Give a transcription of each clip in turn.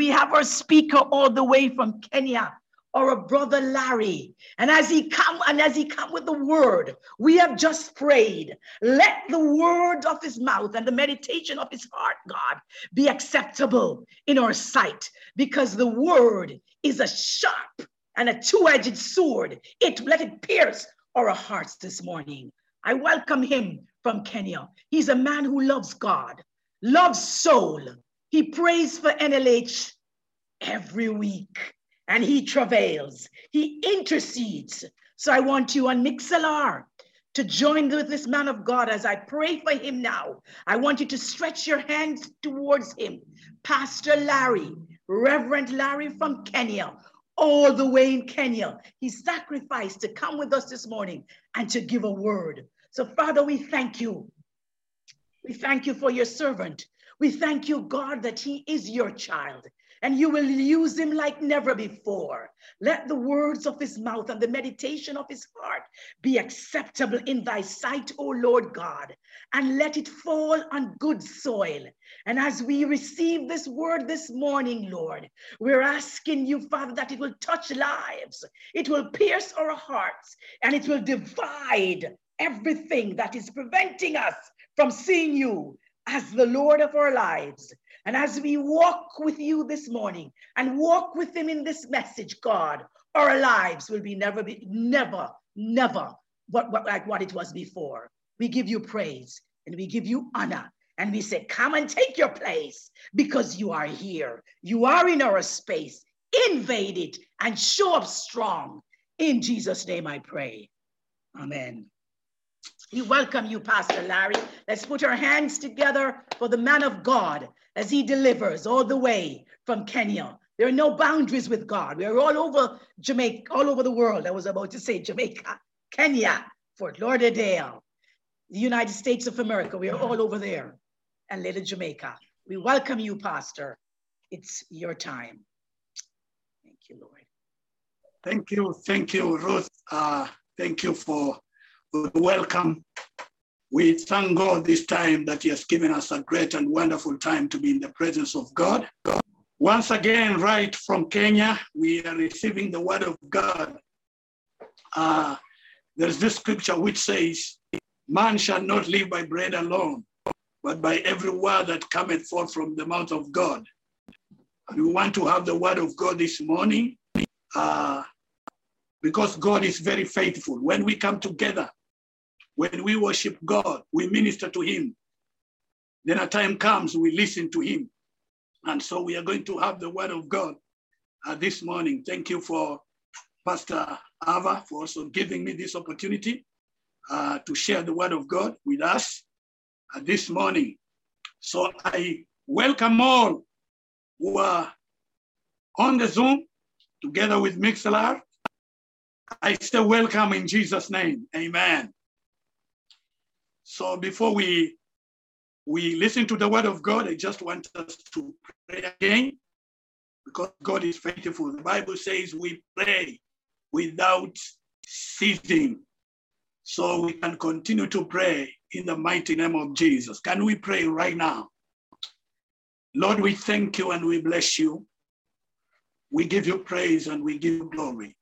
we have our speaker all the way from Kenya, our brother Larry. And as he come and as he come with the word, we have just prayed. Let the word of his mouth and the meditation of his heart, God, be acceptable in our sight, because the word is a sharp and a two-edged sword. It let it pierce our hearts this morning. I welcome him from Kenya. He's a man who loves God, loves soul. He prays for NLH every week and he travails. He intercedes. So I want you on Mixlr to join with this man of God as I pray for him now. I want you to stretch your hands towards him. Pastor Larry, Reverend Larry from Kenya, all the way in Kenya. He sacrificed to come with us this morning and to give a word. So, Father, we thank you. We thank you for your servant. We thank you, God, that he is your child and you will use him like never before. Let the words of his mouth and the meditation of his heart be acceptable in thy sight, O Lord God, and let it fall on good soil. And as we receive this word this morning, Lord, we're asking you, Father, that it will touch lives, it will pierce our hearts, and it will divide everything that is preventing us from seeing you as the Lord of our lives. And as we walk with you this morning and walk with him in this message, God, our lives will be never be never, never what, what, like what it was before. We give you praise and we give you honor. And we say, come and take your place because you are here. You are in our space. Invade it and show up strong. In Jesus' name I pray. Amen. We welcome you, Pastor Larry. Let's put our hands together for the man of God as he delivers all the way from Kenya. There are no boundaries with God. We are all over Jamaica, all over the world. I was about to say Jamaica, Kenya, Fort Lauderdale, the United States of America. We are all over there and little Jamaica. We welcome you, Pastor. It's your time. Thank you, Lord. Thank you. Thank you, Ruth. Uh, thank you for welcome. We thank God this time that He has given us a great and wonderful time to be in the presence of God. Once again, right from Kenya, we are receiving the Word of God. Uh, there's this scripture which says, Man shall not live by bread alone, but by every word that cometh forth from the mouth of God. And we want to have the Word of God this morning uh, because God is very faithful. When we come together, when we worship God, we minister to Him. Then a time comes, we listen to Him. And so we are going to have the Word of God uh, this morning. Thank you for Pastor Ava for also giving me this opportunity uh, to share the Word of God with us uh, this morning. So I welcome all who are on the Zoom together with Mixlr. I say welcome in Jesus' name. Amen. So before we we listen to the word of God, I just want us to pray again because God is faithful. The Bible says we pray without ceasing. So we can continue to pray in the mighty name of Jesus. Can we pray right now? Lord, we thank you and we bless you. We give you praise and we give you glory.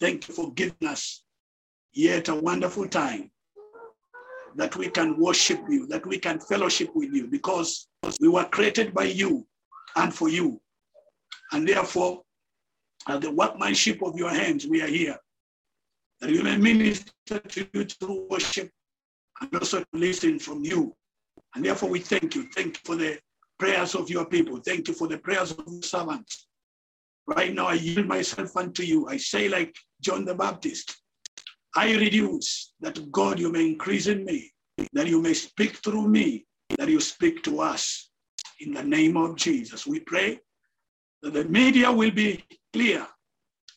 Thank you for giving us yet a wonderful time that we can worship you, that we can fellowship with you, because we were created by you and for you. And therefore, as the workmanship of your hands, we are here. That you may minister to you through worship and also listen from you. And therefore, we thank you. Thank you for the prayers of your people. Thank you for the prayers of the servants. Right now, I yield myself unto you. I say, like John the Baptist, I reduce that God you may increase in me, that you may speak through me, that you speak to us. In the name of Jesus, we pray that the media will be clear,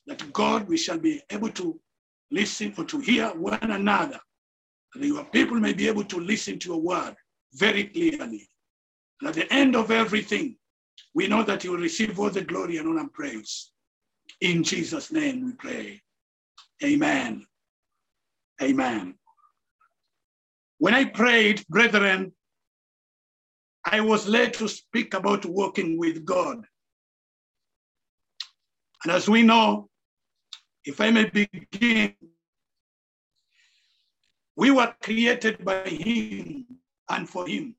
that God, we shall be able to listen or to hear one another, that your people may be able to listen to your word very clearly. And at the end of everything, we know that you will receive all the glory and honor and praise. In Jesus' name we pray. Amen. Amen. When I prayed, brethren, I was led to speak about walking with God. And as we know, if I may begin, we were created by Him and for Him.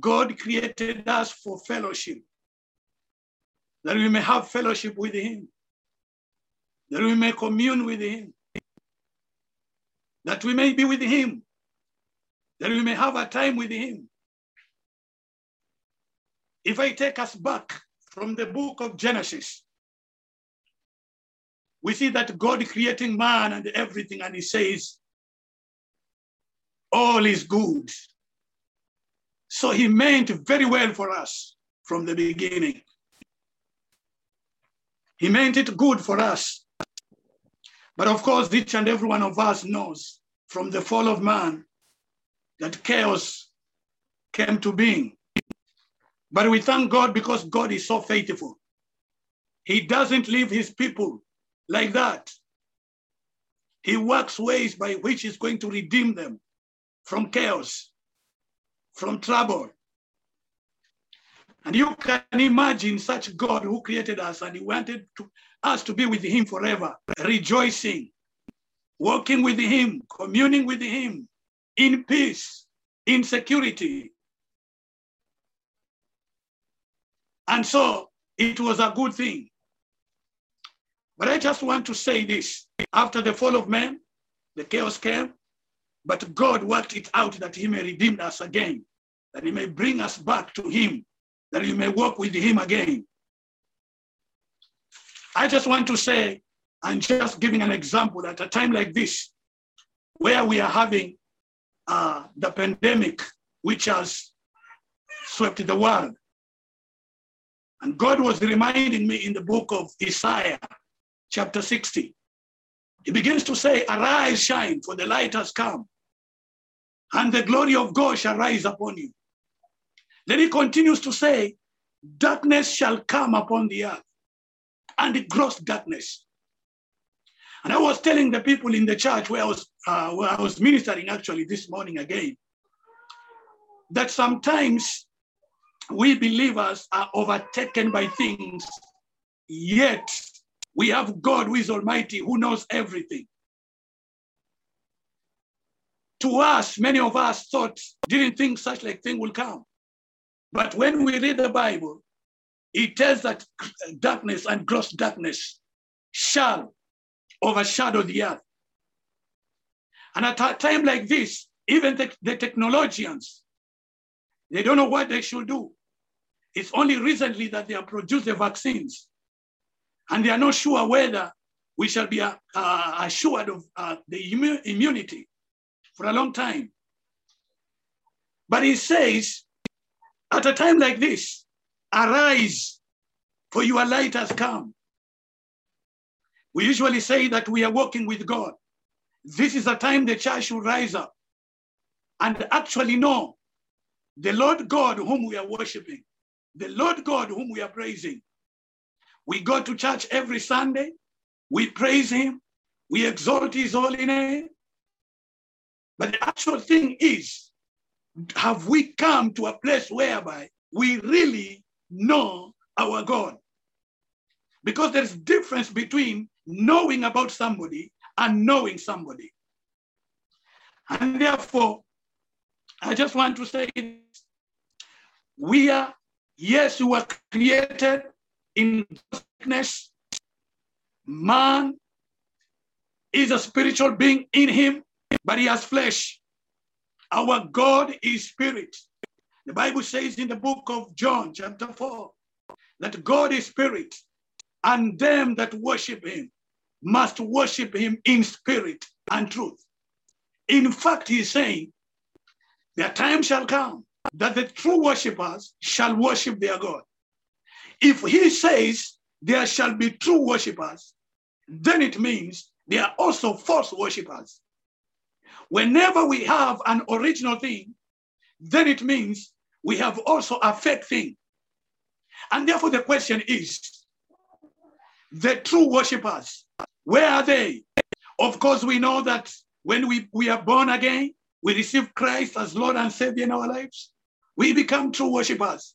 God created us for fellowship, that we may have fellowship with Him, that we may commune with Him, that we may be with Him, that we may have a time with Him. If I take us back from the book of Genesis, we see that God creating man and everything, and He says, All is good. So He meant very well for us from the beginning. He meant it good for us. But of course, each and every one of us knows from the fall of man that chaos came to being. But we thank God because God is so faithful. He doesn't leave his people like that. He works ways by which he's going to redeem them from chaos, from trouble. And you can imagine such God who created us and he wanted to, us to be with him forever, rejoicing, walking with him, communing with him in peace, in security. And so it was a good thing. But I just want to say this after the fall of man, the chaos came, but God worked it out that he may redeem us again, that he may bring us back to him, that you may walk with him again. I just want to say, and just giving an example, at a time like this, where we are having uh, the pandemic, which has swept the world. And God was reminding me in the book of Isaiah, chapter 60. He begins to say, Arise, shine, for the light has come, and the glory of God shall rise upon you. Then he continues to say, Darkness shall come upon the earth, and gross darkness. And I was telling the people in the church where I was, uh, where I was ministering actually this morning again, that sometimes we believers are overtaken by things, yet we have God who is almighty, who knows everything. To us, many of us thought, didn't think such like thing will come. But when we read the Bible, it tells that darkness and gross darkness shall overshadow the earth. And at a time like this, even the, the technologians, they don't know what they should do. It's only recently that they have produced the vaccines. And they are not sure whether we shall be uh, uh, assured of uh, the immu immunity for a long time. But he says, at a time like this, arise, for your light has come. We usually say that we are walking with God. This is a time the church should rise up and actually know the Lord God whom we are worshiping, the Lord God whom we are praising. We go to church every Sunday, we praise Him, we exalt His holy name. But the actual thing is, have we come to a place whereby we really know our God? Because there's difference between knowing about somebody and knowing somebody. And therefore, I just want to say we are, yes, we were created in darkness. Man is a spiritual being in him, but he has flesh. Our God is spirit. The Bible says in the book of John, chapter 4, that God is spirit, and them that worship him must worship him in spirit and truth. In fact, he's saying, their time shall come that the true worshippers shall worship their God. If he says there shall be true worshippers, then it means there are also false worshippers. Whenever we have an original thing, then it means we have also a fake thing. And therefore, the question is the true worshippers, where are they? Of course, we know that when we, we are born again, we receive Christ as Lord and Savior in our lives. We become true worshippers.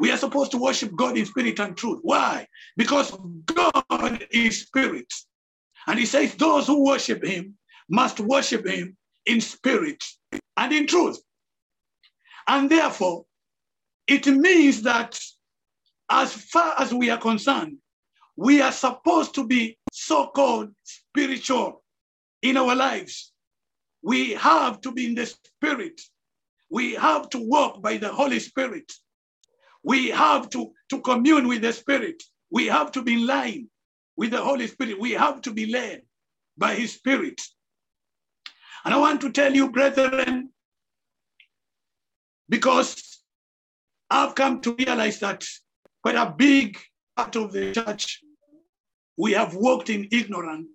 We are supposed to worship God in spirit and truth. Why? Because God is spirit. And he says those who worship him must worship him in spirit and in truth. And therefore, it means that as far as we are concerned, we are supposed to be so called spiritual in our lives. We have to be in the spirit. We have to walk by the Holy Spirit. We have to, to commune with the Spirit. We have to be in line with the Holy Spirit. We have to be led by His Spirit. And I want to tell you, brethren, because I've come to realize that quite a big part of the church, we have walked in ignorance,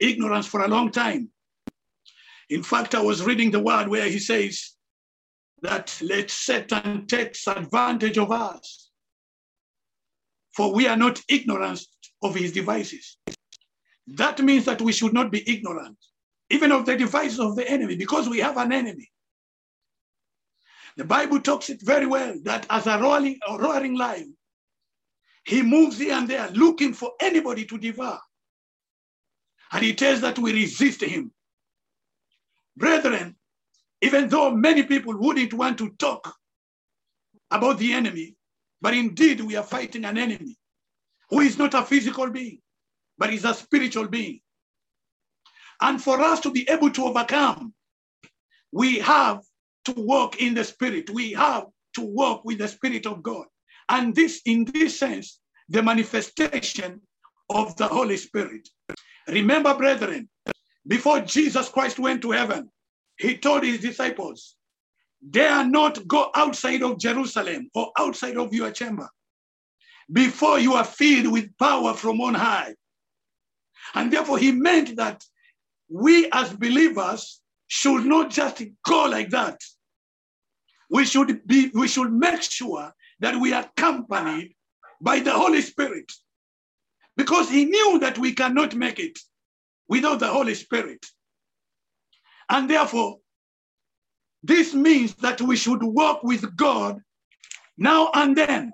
ignorance for a long time. In fact, I was reading the word where he says that let Satan takes advantage of us, for we are not ignorant of his devices. That means that we should not be ignorant, even of the devices of the enemy, because we have an enemy. The Bible talks it very well that as a roaring, a roaring lion, he moves here and there looking for anybody to devour. And he tells that we resist him. Brethren, even though many people wouldn't want to talk about the enemy, but indeed we are fighting an enemy who is not a physical being, but is a spiritual being. And for us to be able to overcome, we have to walk in the spirit. We have to walk with the spirit of God. And this, in this sense, the manifestation of the Holy Spirit. Remember, brethren, before Jesus Christ went to heaven, he told his disciples, dare not go outside of Jerusalem or outside of your chamber before you are filled with power from on high. And therefore, he meant that we as believers should not just go like that. We should be, we should make sure that we are accompanied by the Holy Spirit. Because he knew that we cannot make it without the Holy Spirit. And therefore, this means that we should walk with God now and then.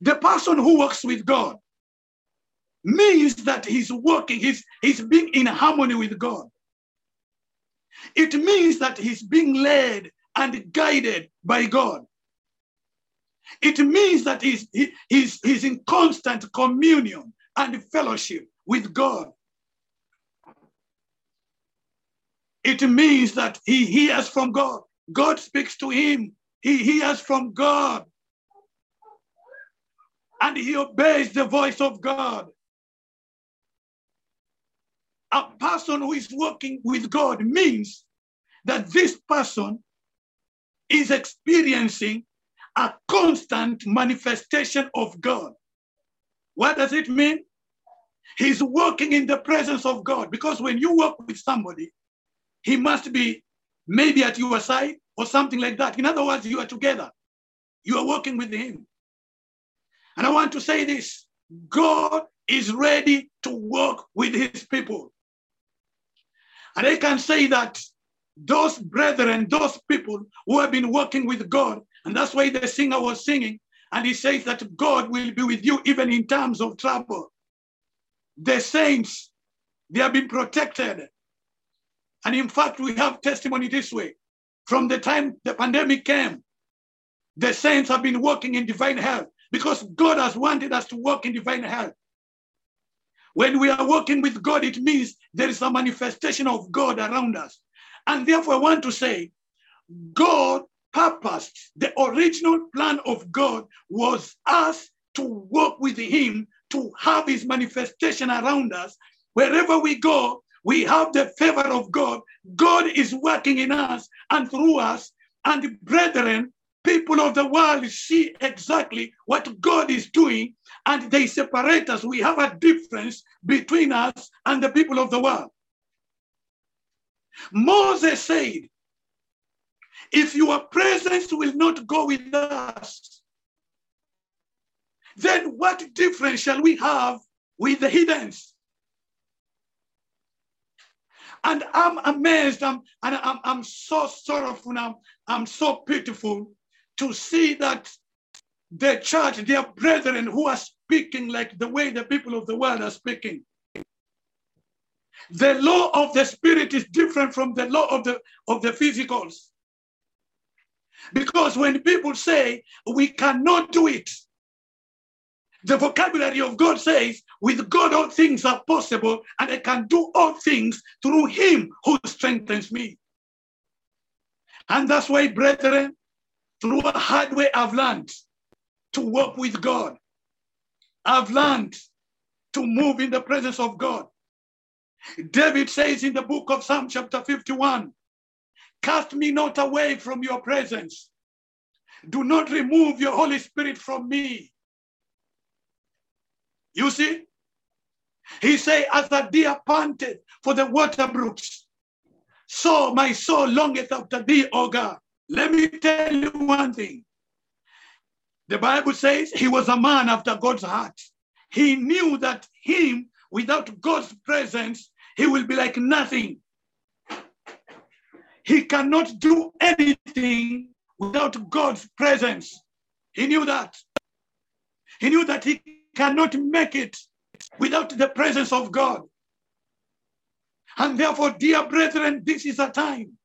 The person who works with God means that he's working, he's, he's being in harmony with God. It means that he's being led and guided by God. It means that he's, he, he's, he's in constant communion and fellowship with God. It means that he hears from God. God speaks to him. He hears from God. And he obeys the voice of God. A person who is working with God means that this person is experiencing a constant manifestation of God. What does it mean? He's working in the presence of God because when you work with somebody, he must be maybe at your side or something like that. In other words, you are together. You are working with him. And I want to say this God is ready to work with his people. And I can say that those brethren, those people who have been working with God, and that's why the singer was singing, and he says that God will be with you even in times of trouble. The saints, they have been protected and in fact, we have testimony this way. From the time the pandemic came, the saints have been working in divine health because God has wanted us to work in divine health. When we are working with God, it means there is a manifestation of God around us. And therefore, I want to say, God purposed, the original plan of God was us to work with Him, to have His manifestation around us. Wherever we go, we have the favor of God. God is working in us and through us. And brethren, people of the world see exactly what God is doing and they separate us. We have a difference between us and the people of the world. Moses said, If your presence will not go with us, then what difference shall we have with the heathens? And I'm amazed I'm, and I'm, I'm so sorrowful now. I'm so pitiful to see that the church, their brethren who are speaking like the way the people of the world are speaking. The law of the spirit is different from the law of the of the physicals. Because when people say we cannot do it, the vocabulary of God says, with God all things are possible, and I can do all things through him who strengthens me. And that's why, brethren, through a hard way, I've learned to walk with God. I've learned to move in the presence of God. David says in the book of Psalm, chapter 51, Cast me not away from your presence. Do not remove your Holy Spirit from me. You see? He say, as a deer panted for the water brooks, so my soul longeth after thee, O God. Let me tell you one thing. The Bible says he was a man after God's heart. He knew that him, without God's presence, he will be like nothing. He cannot do anything without God's presence. He knew that. He knew that he cannot make it without the presence of God. And therefore, dear brethren, this is a time.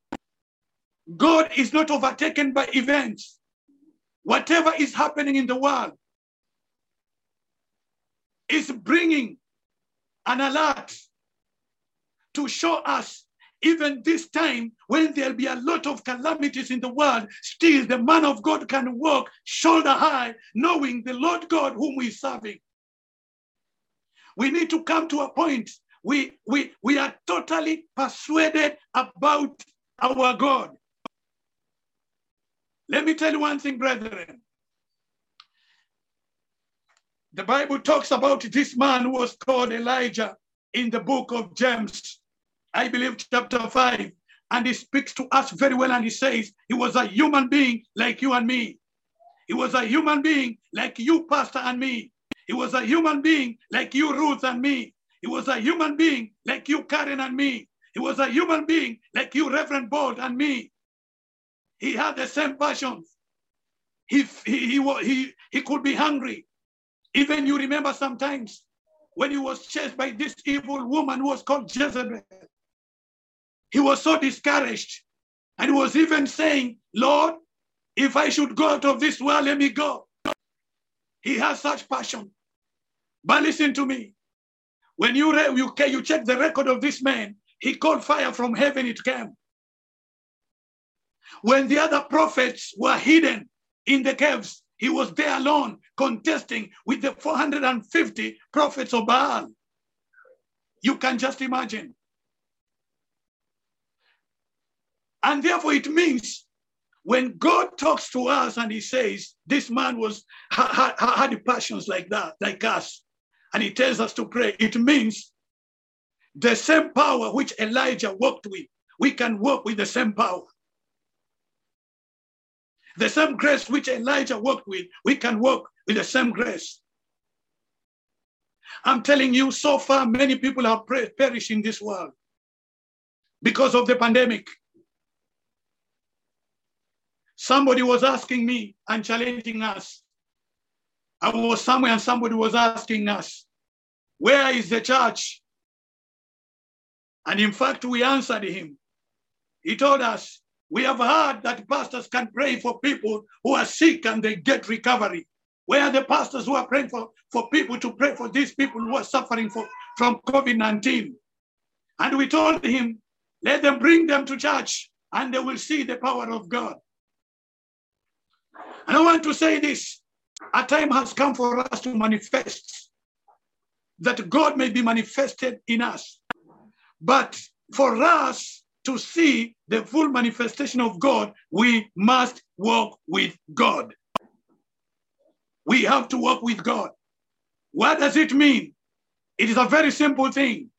God is not overtaken by events. Whatever is happening in the world is bringing an alert to show us even this time when there'll be a lot of calamities in the world, still the man of God can walk shoulder high, knowing the Lord God whom we're serving. We need to come to a point we, we, we are totally persuaded about our God. Let me tell you one thing, brethren. The Bible talks about this man who was called Elijah in the book of James. I believe, chapter 5. And he speaks to us very well and he says, He was a human being like you and me. He was a human being like you, Pastor, and me. He was a human being like you, Ruth, and me. He was a human being like you, Karen, and me. He was a human being like you, Reverend Bold, and me. He had the same passions. He, he, he, he, he could be hungry. Even you remember sometimes when he was chased by this evil woman who was called Jezebel. He was so discouraged. And he was even saying, Lord, if I should go out of this world, let me go. He has such passion. But listen to me. When you, you, you check the record of this man, he called fire from heaven, it came. When the other prophets were hidden in the caves, he was there alone contesting with the 450 prophets of Baal. You can just imagine. And therefore, it means when God talks to us and he says, This man was had, had passions like that, like us, and he tells us to pray, it means the same power which Elijah worked with, we can work with the same power. The same grace which Elijah worked with, we can work with the same grace. I'm telling you, so far, many people have perished in this world because of the pandemic. Somebody was asking me and challenging us. I was somewhere and somebody was asking us, Where is the church? And in fact, we answered him. He told us, We have heard that pastors can pray for people who are sick and they get recovery. Where are the pastors who are praying for, for people to pray for these people who are suffering for, from COVID 19? And we told him, Let them bring them to church and they will see the power of God. And I want to say this a time has come for us to manifest that God may be manifested in us. But for us to see the full manifestation of God, we must walk with God. We have to walk with God. What does it mean? It is a very simple thing.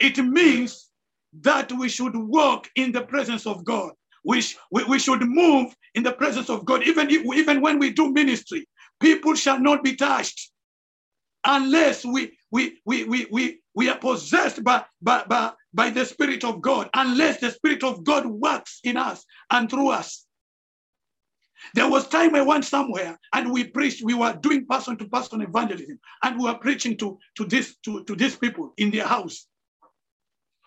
It means that we should walk in the presence of God we, we, we should move in the presence of God. Even, if, even when we do ministry, people shall not be touched unless we, we, we, we, we, we are possessed by, by, by, by the Spirit of God, unless the Spirit of God works in us and through us. There was time I went somewhere and we preached, we were doing person to person evangelism, and we were preaching to, to this to, to these people in their house.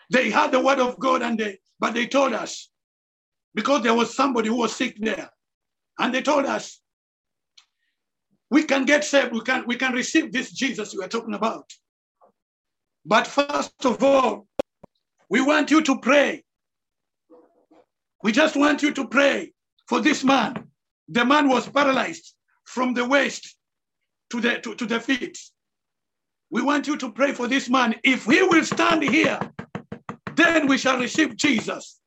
They had the word of God and they but they told us because there was somebody who was sick there, and they told us we can get saved, we can we can receive this Jesus we are talking about. But first of all, we want you to pray. We just want you to pray for this man. The man was paralyzed from the waist to the to, to the feet. We want you to pray for this man. If he will stand here, then we shall receive Jesus.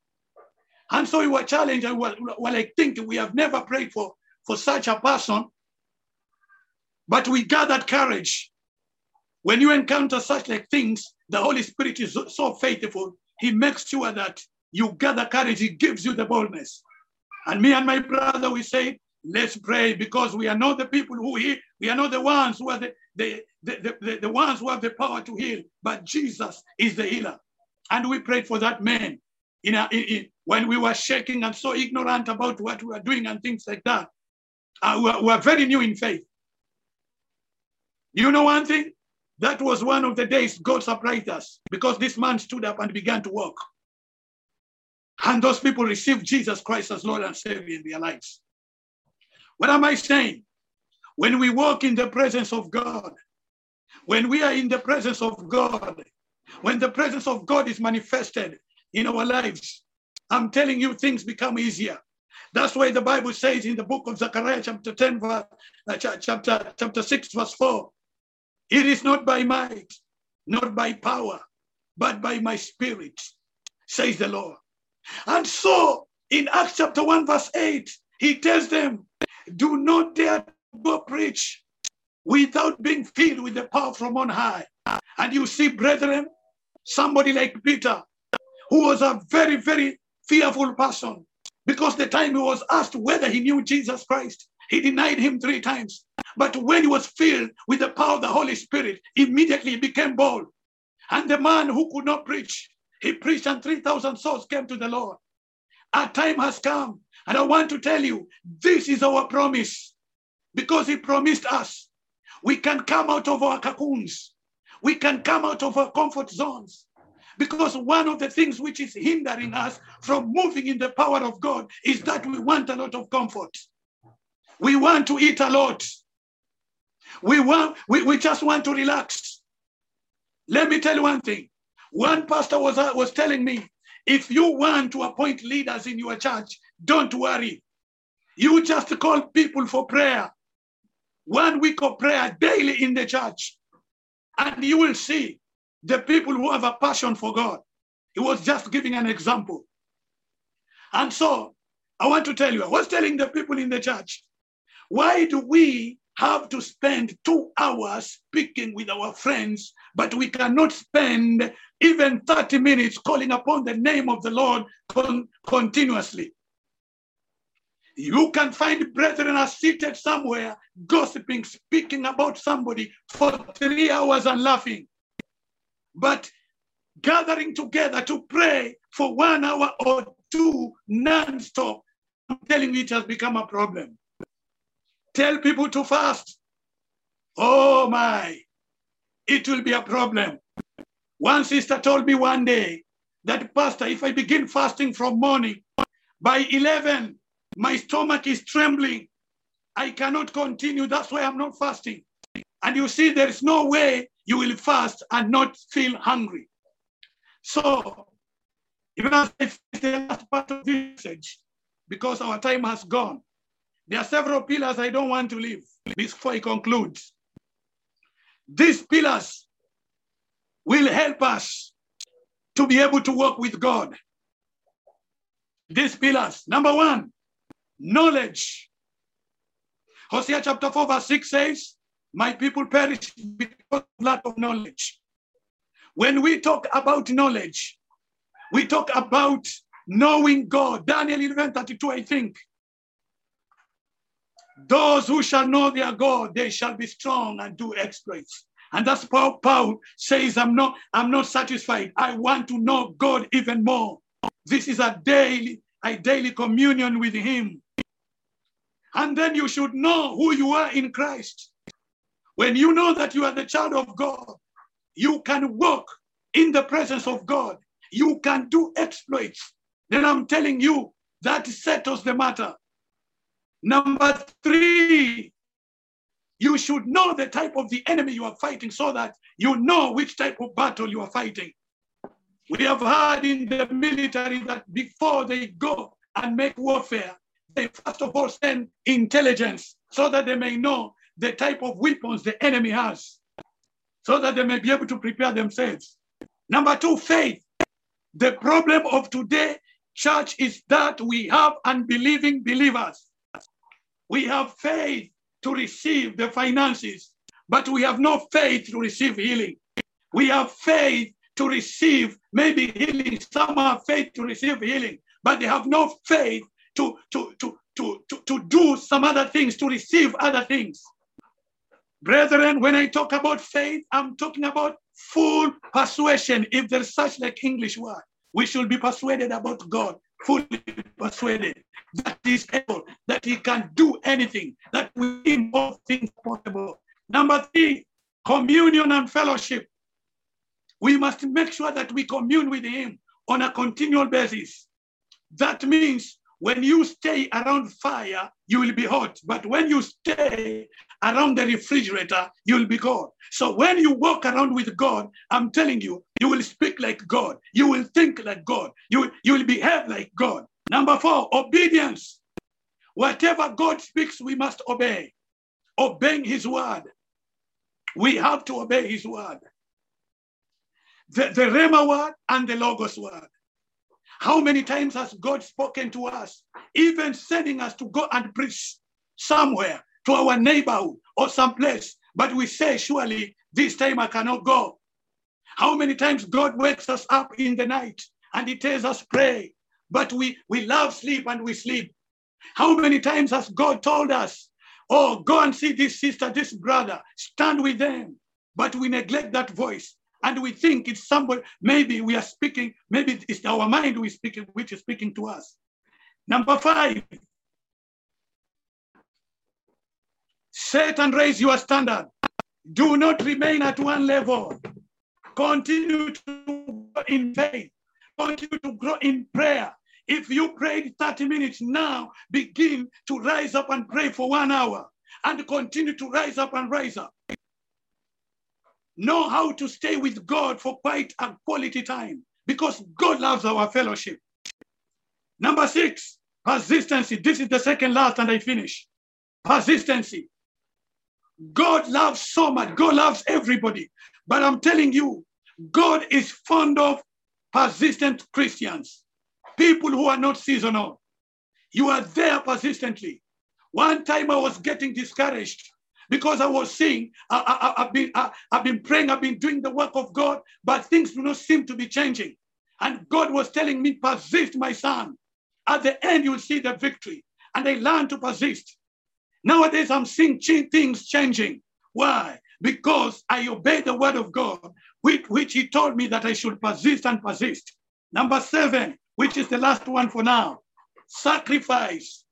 And so we were challenged and we were, well, I think we have never prayed for, for such a person. But we gathered courage. When you encounter such like things, the Holy Spirit is so faithful. He makes sure that you gather courage. He gives you the boldness. And me and my brother, we say, let's pray because we are not the people who heal. We are not the ones who are the, the, the, the, the ones who have the power to heal, but Jesus is the healer. And we prayed for that man in, a, in, in when we were shaking and so ignorant about what we were doing and things like that. Uh, we, were, we were very new in faith. You know one thing? That was one of the days God surprised us because this man stood up and began to walk. And those people received Jesus Christ as Lord and Savior in their lives. What am I saying? When we walk in the presence of God, when we are in the presence of God, when the presence of God is manifested in our lives, I'm telling you, things become easier. That's why the Bible says in the book of Zechariah, chapter 10, verse, uh, chapter, chapter 6, verse 4, it is not by might, not by power, but by my spirit, says the Lord. And so in Acts chapter 1, verse 8, he tells them, Do not dare go preach without being filled with the power from on high. And you see, brethren, somebody like Peter, who was a very, very fearful person, because the time he was asked whether he knew Jesus Christ, he denied him three times. But when he was filled with the power of the Holy Spirit, immediately he became bold. And the man who could not preach, he preached and 3,000 souls came to the Lord. Our time has come. And I want to tell you, this is our promise because he promised us we can come out of our cocoons. We can come out of our comfort zones. Because one of the things which is hindering us from moving in the power of God is that we want a lot of comfort. We want to eat a lot. We want we, we just want to relax. Let me tell you one thing. One pastor was, uh, was telling me, if you want to appoint leaders in your church, don't worry. You just call people for prayer. One week of prayer daily in the church. And you will see the people who have a passion for God. He was just giving an example. And so I want to tell you, I was telling the people in the church, why do we have to spend two hours speaking with our friends, but we cannot spend even 30 minutes calling upon the name of the Lord con- continuously? You can find brethren are seated somewhere, gossiping, speaking about somebody for three hours and laughing. But gathering together to pray for one hour or two non-stop, I'm telling you, it has become a problem. Tell people to fast. Oh my, it will be a problem. One sister told me one day that, Pastor, if I begin fasting from morning, by 11, my stomach is trembling. I cannot continue. That's why I'm not fasting. And you see, there is no way you will fast and not feel hungry. So, even as I the last part of this message, because our time has gone, there are several pillars I don't want to leave before I conclude. These pillars will help us to be able to work with God. These pillars, number one, knowledge. Hosea chapter 4, verse 6 says, My people perish because of lack of knowledge. When we talk about knowledge, we talk about knowing God. Daniel 11 32, I think. Those who shall know their God, they shall be strong and do exploits. And that's Paul, Paul says, I'm not, I'm not satisfied. I want to know God even more. This is a daily, a daily communion with Him. And then you should know who you are in Christ. When you know that you are the child of God, you can walk in the presence of God. You can do exploits. Then I'm telling you, that settles the matter. Number three, you should know the type of the enemy you are fighting so that you know which type of battle you are fighting. We have heard in the military that before they go and make warfare, they first of all send intelligence so that they may know the type of weapons the enemy has, so that they may be able to prepare themselves. Number two, faith. The problem of today, church, is that we have unbelieving believers. We have faith to receive the finances, but we have no faith to receive healing. We have faith to receive maybe healing. Some have faith to receive healing, but they have no faith to, to, to, to, to, to do some other things, to receive other things. Brethren, when I talk about faith, I'm talking about full persuasion, if there's such like English word. We should be persuaded about God, fully persuaded that He's able, that He can do anything, that with Him all things possible. Number three, communion and fellowship. We must make sure that we commune with Him on a continual basis. That means when you stay around fire, you will be hot. But when you stay around the refrigerator, you'll be cold. So when you walk around with God, I'm telling you, you will speak like God. You will think like God. You, you will behave like God. Number four, obedience. Whatever God speaks, we must obey. Obeying his word. We have to obey his word. The, the Rhema word and the Logos word. How many times has God spoken to us, even sending us to go and preach somewhere to our neighborhood or someplace? But we say, surely this time I cannot go. How many times God wakes us up in the night and He tells us, pray, but we, we love sleep and we sleep. How many times has God told us, oh, go and see this sister, this brother, stand with them, but we neglect that voice and we think it's somebody, maybe we are speaking, maybe it's our mind we speaking, which is speaking to us. Number five, set and raise your standard. Do not remain at one level. Continue to grow in faith. Continue to grow in prayer. If you prayed 30 minutes now, begin to rise up and pray for one hour and continue to rise up and rise up know how to stay with God for quite a quality time because God loves our fellowship. Number six, persistency. This is the second last, and I finish. Persistency. God loves so much. God loves everybody. But I'm telling you, God is fond of persistent Christians, people who are not seasonal. You are there persistently. One time I was getting discouraged because I was seeing, I, have been, I, I've been praying, I've been doing the work of God, but things do not seem to be changing. And God was telling me, persist, my son. At the end, you'll see the victory. And I learned to persist. Nowadays, I'm seeing things changing. Why? Because I obey the word of God, which, which he told me that I should persist and persist. Number seven, which is the last one for now, sacrifice.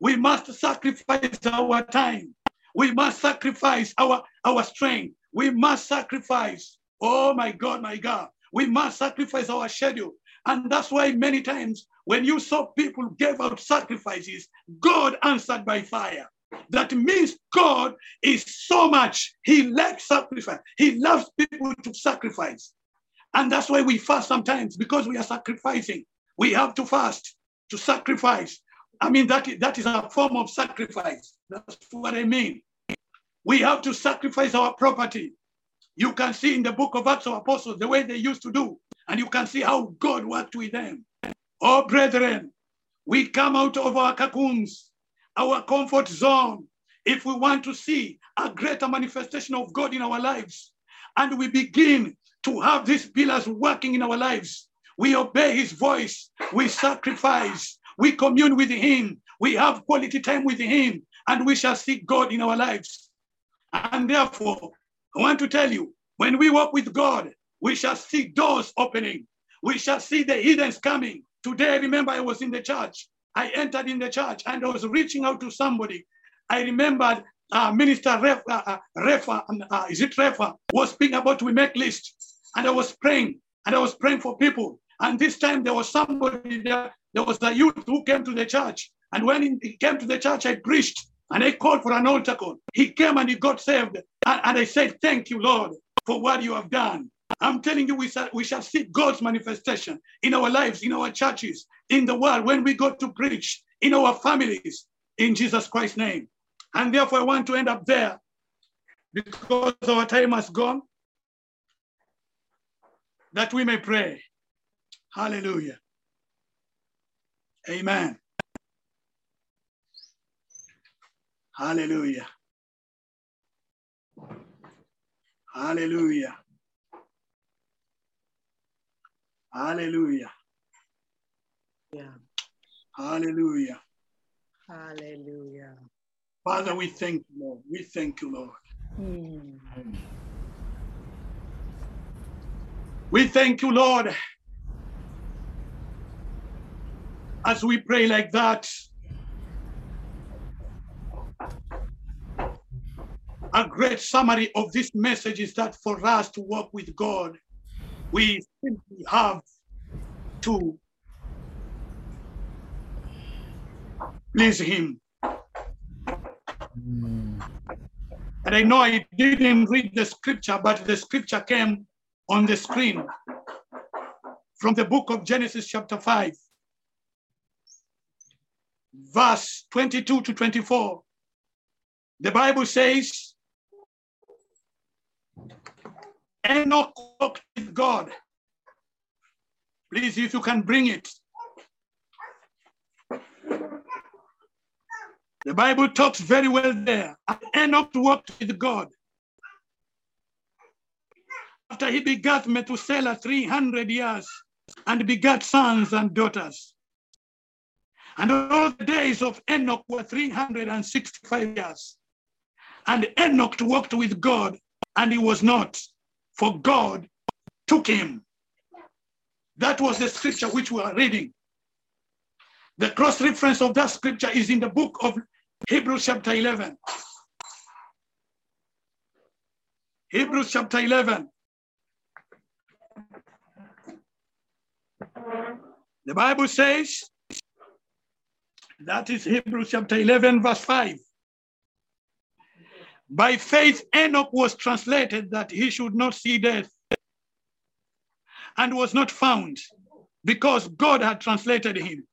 We must sacrifice our time. We must sacrifice our, our strength. We must sacrifice. Oh my God, my God. We must sacrifice our schedule. And that's why many times when you saw people gave out sacrifices, God answered by fire. That means God is so much, He likes sacrifice. He loves people to sacrifice. And that's why we fast sometimes because we are sacrificing. We have to fast to sacrifice. I mean, that, that is a form of sacrifice. That's what I mean. We have to sacrifice our property. You can see in the book of Acts of Apostles the way they used to do, and you can see how God worked with them. Oh, brethren, we come out of our cocoons, our comfort zone, if we want to see a greater manifestation of God in our lives, and we begin to have these pillars working in our lives. We obey his voice, we sacrifice, we commune with him, we have quality time with him, and we shall see God in our lives. And therefore, I want to tell you, when we walk with God, we shall see doors opening. We shall see the heathens coming. Today, I remember, I was in the church I entered in the church and I was reaching out to somebody. I remembered uh, Minister Refa, uh, uh, Refa um, uh, is it Refa, was speaking about we make list. And I was praying and I was praying for people. And this time there was somebody there, there was a youth who came to the church. And when he came to the church, I preached and I called for an altar call. He came and he got saved. And, I said, Thank you, Lord, for what you have done. I'm telling you, we shall, we shall see God's manifestation in our lives, in our churches, in the world, when we go to preach, in our families, in Jesus Christ's name. And therefore, I want to end up there because our time has gone, that we may pray. Hallelujah. Amen. Hallelujah. Hallelujah. Hallelujah. Yeah. Hallelujah. Hallelujah. Father, we thank you, Lord. We thank you, Lord. Mm. We thank you, Lord. As we pray like that, a great summary of this message is that for us to walk with God, we simply have to please Him. And I know I didn't read the scripture, but the scripture came on the screen from the book of Genesis, chapter 5, verse 22 to 24. The Bible says, Enoch walked with God. Please, if you can bring it. The Bible talks very well there. Enoch walked with God. After he begat Methuselah 300 years and begat sons and daughters. And all the days of Enoch were 365 years. And Enoch walked with God, and he was not, for God took him. That was the scripture which we are reading. The cross reference of that scripture is in the book of Hebrews chapter 11. Hebrews chapter 11. The Bible says, that is Hebrews chapter 11, verse 5. By faith, Enoch was translated that he should not see death and was not found because God had translated him.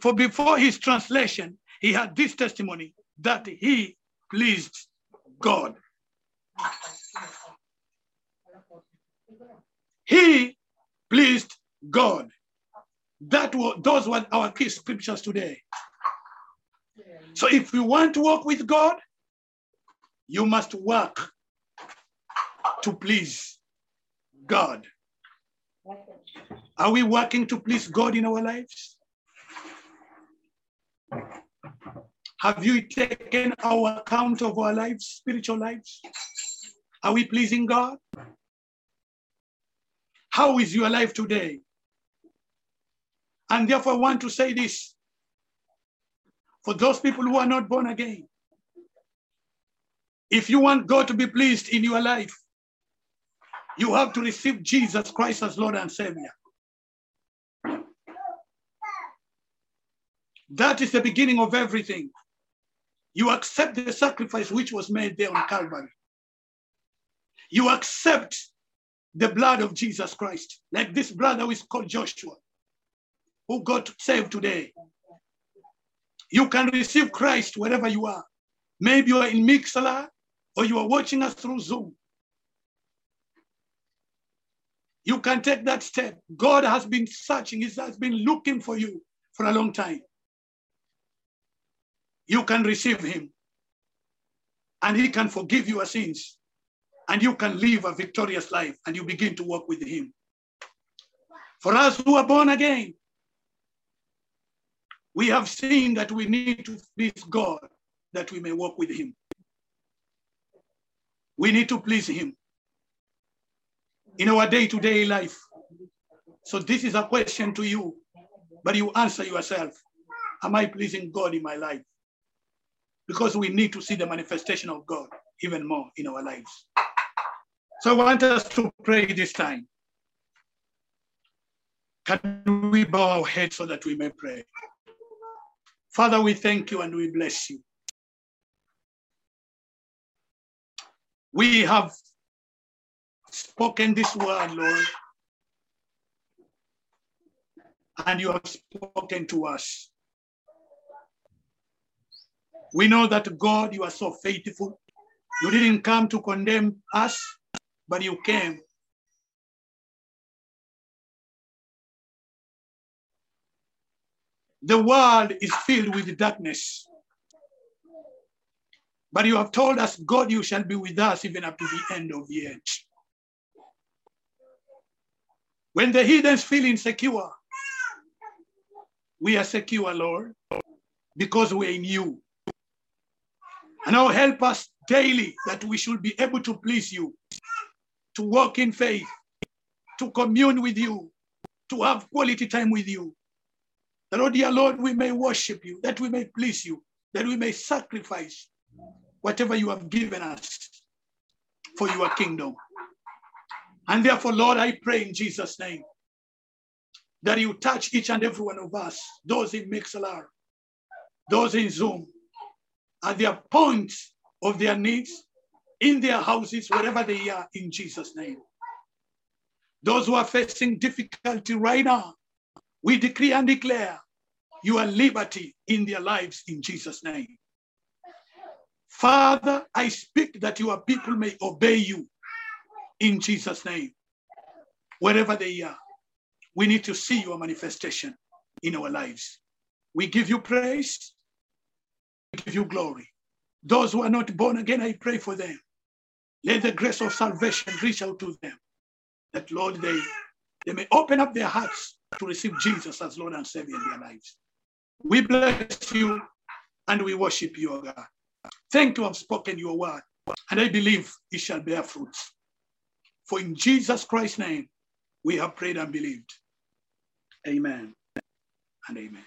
For before his translation, he had this testimony that he pleased God. He pleased God. That was, those were our key scriptures today. So if you want to walk with God, you must work to please God. Are we working to please God in our lives? Have you taken our account of our lives, spiritual lives? Are we pleasing God? How is your life today? And therefore, I want to say this for those people who are not born again. If you want God to be pleased in your life, you have to receive Jesus Christ as Lord and Savior. That is the beginning of everything. You accept the sacrifice which was made there on Calvary. You accept the blood of Jesus Christ, like this brother who is called Joshua, who got saved today. You can receive Christ wherever you are. Maybe you are in Mixlr or you are watching us through Zoom. You can take that step. God has been searching, He has been looking for you for a long time. You can receive Him, and He can forgive your sins, and you can live a victorious life, and you begin to walk with Him. For us who are born again, we have seen that we need to please God that we may walk with Him. We need to please Him in our day to day life. So, this is a question to you, but you answer yourself Am I pleasing God in my life? Because we need to see the manifestation of God even more in our lives. So I want us to pray this time. Can we bow our heads so that we may pray? Father, we thank you and we bless you. We have spoken this word, Lord, and you have spoken to us. We know that God, you are so faithful. You didn't come to condemn us, but you came The world is filled with darkness. But you have told us, God, you shall be with us even up to the end of the age. When the heathens feel insecure, we are secure, Lord, because we're in you. And now help us daily that we should be able to please you, to walk in faith, to commune with you, to have quality time with you. That, oh dear Lord, we may worship you, that we may please you, that we may sacrifice whatever you have given us for your kingdom. And therefore, Lord, I pray in Jesus' name that you touch each and every one of us, those in Mixlr, those in Zoom, at their point of their needs, in their houses, wherever they are, in Jesus' name. Those who are facing difficulty right now, we decree and declare your liberty in their lives in Jesus' name. Father, I speak that your people may obey you in Jesus' name. Wherever they are, we need to see your manifestation in our lives. We give you praise, we give you glory. Those who are not born again, I pray for them. Let the grace of salvation reach out to them. That, Lord, they, they may open up their hearts to receive Jesus as Lord and Savior in their lives. We bless you and we worship you, God. Thank you, have spoken your word, and I believe it shall bear fruits. For in Jesus Christ's name, we have prayed and believed. Amen and amen.